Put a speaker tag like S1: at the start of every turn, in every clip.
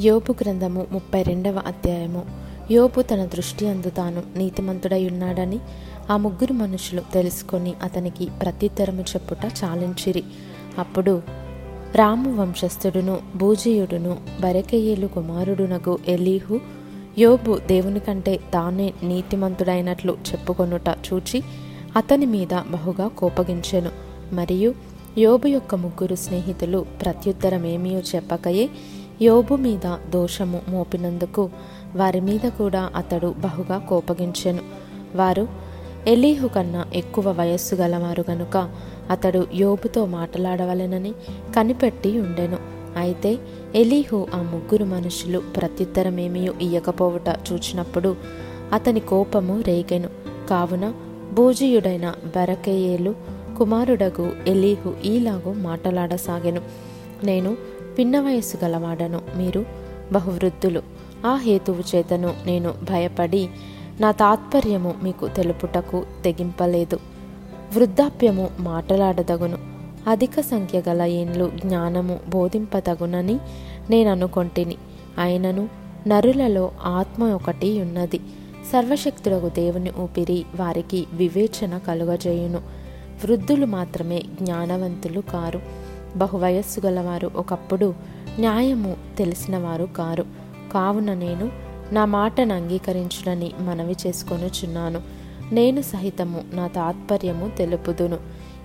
S1: యోపు గ్రంథము ముప్పై రెండవ అధ్యాయము. యోపు తన దృష్టి అందు తాను నీతిమంతుడై ఉన్నాడని ఆ ముగ్గురు మనుషులు తెలుసుకొని అతనికి ప్రత్యుత్తరము చెప్పుట చాలించిరి. అప్పుడు రాము వంశస్థుడును భూజీయుడును బరకెయ్యేలు కుమారుడునగు ఎలీహు యోబు దేవుని కంటే తానే నీతిమంతుడైనట్లు చెప్పుకొనుట చూచి అతని మీద బహుగా కోపగించెను. మరియు యోబు యొక్క ముగ్గురు స్నేహితులు ప్రత్యుత్తరమేమీ చెప్పకయే యోబు మీద దోషము మోపినందుకు వారి మీద కూడా అతడు బహుగా కోపగించెను. వారు ఎలీహు కన్నా ఎక్కువ వయస్సు గలవారు గనుక అతడు యోబుతో మాట్లాడవలెనని కనిపెట్టి ఉండెను. అయితే ఎలీహు ఆ ముగ్గురు మనుషులు ప్రత్యుత్తరమేమీ ఇయ్యకపోవుట చూచినప్పుడు అతని కోపము రేగెను. కావున భూజీయుడైన బరకేయేలు కుమారుడగు ఎలీహు ఈలాగు మాటలాడసాగెను. నేను పిన్న వయస్సు గలవాడను. మీరు బహువృద్ధులు. ఆ హేతువు చేతను నేను భయపడి నా తాత్పర్యము మీకు తెలుపుటకు తెగింపలేదు. వృద్ధాప్యము మాటలాడదగును. అధిక సంఖ్య గల ఏండ్లు జ్ఞానము బోధింపదగునని నేను అనుకొంటిని అయినను నరులలో ఆత్మ ఒకటి ఉన్నది. సర్వశక్తులకు దేవుని ఊపిరి వారికి వివేచన కలుగజేయును. వృద్ధులు మాత్రమే జ్ఞానవంతులు కారు. బహువయస్సు గలవారు ఒకప్పుడు న్యాయము తెలిసినవారు కారు. కావున నేను నా మాటను అంగీకరించునని మనవి చేసుకొనుచున్నాను. నేను సహితము నా తాత్పర్యము తెలుపుదును.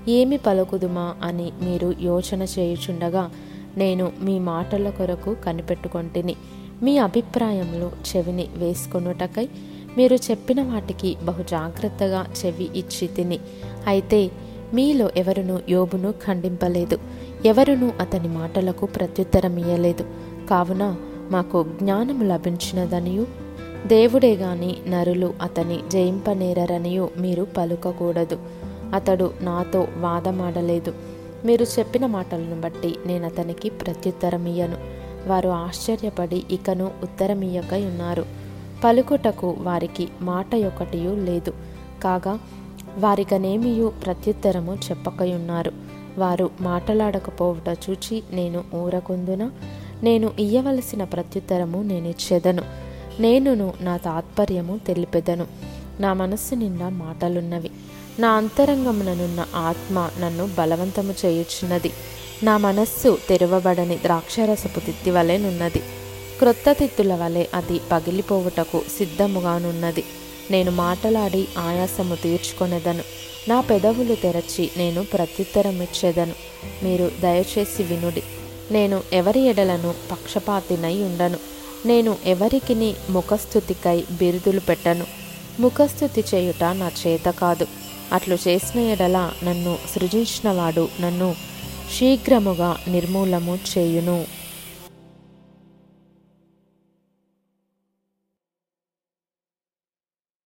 S1: ఏమి పలుకుదుమా అని మీరు యోచన చేయుచుండగా నేను మీ మాటల కొరకు కనిపెట్టుకొంటిని. మీ అభిప్రాయంలో చెవిని వేసుకొనుటకై మీరు చెప్పిన వాటికి బహు జాగ్రత్తగా చెవి ఇచ్చి తిని అయితే మీలో ఎవరును యోబును ఖండింపలేదు. ఎవరునూ అతని మాటలకు ప్రత్యుత్తరం ఇయ్యలేదు కావున మాకు జ్ఞానము లభించినదనియు దేవుడే గాని నరులు అతని జయింపనేరరనియు మీరు పలుకకూడదు. అతడు నాతో వాదమాడలేదు. మీరు చెప్పిన మాటలను బట్టి నేను అతనికి ప్రత్యుత్తరమియ్యను. వారు ఆశ్చర్యపడి ఇకను ఉత్తరమియ్యక ఉన్నారు పలుకుటకు వారికి మాట ఒకటియు లేదు. కాగా వారికనేమియు ప్రత్యుత్తరము చెప్పకయున్నారు. వారు మాటలాడకపోవుట చూచి నేను ఊరకుందున? నేను ఇయ్యవలసిన ప్రత్యుత్తరము నేనిచ్చేదను. నేనును నా తాత్పర్యము తెలిపెదను. నా మనస్సు నిండా మాటలున్నవి. నా అంతరంగముననున్న ఆత్మ నన్ను బలవంతము చేయుచున్నది. నా మనస్సు తెరవబడని ద్రాక్షరసపు తిత్తి వలెనున్నది క్రొత్త తిత్తుల వలె అది పగిలిపోవుటకు సిద్ధముగానున్నది. నేను మాటలాడి ఆయాసము తీర్చుకొనేదను. నా పెదవులు తెరచి నేను ప్రత్యుత్తరం ఇచ్చేదను మీరు దయచేసి వినుడి. నేను ఎవరి ఎడలను పక్షపాతినై ఉండను. నేను ఎవరికిని ముఖస్థుతికై బిరుదులు పెట్టను. ముఖస్థుతి చేయుట నా చేత కాదు. అట్లు చేసిన ఎడల నన్ను సృజించినవాడు నన్ను శీఘ్రముగా నిర్మూలము చేయును.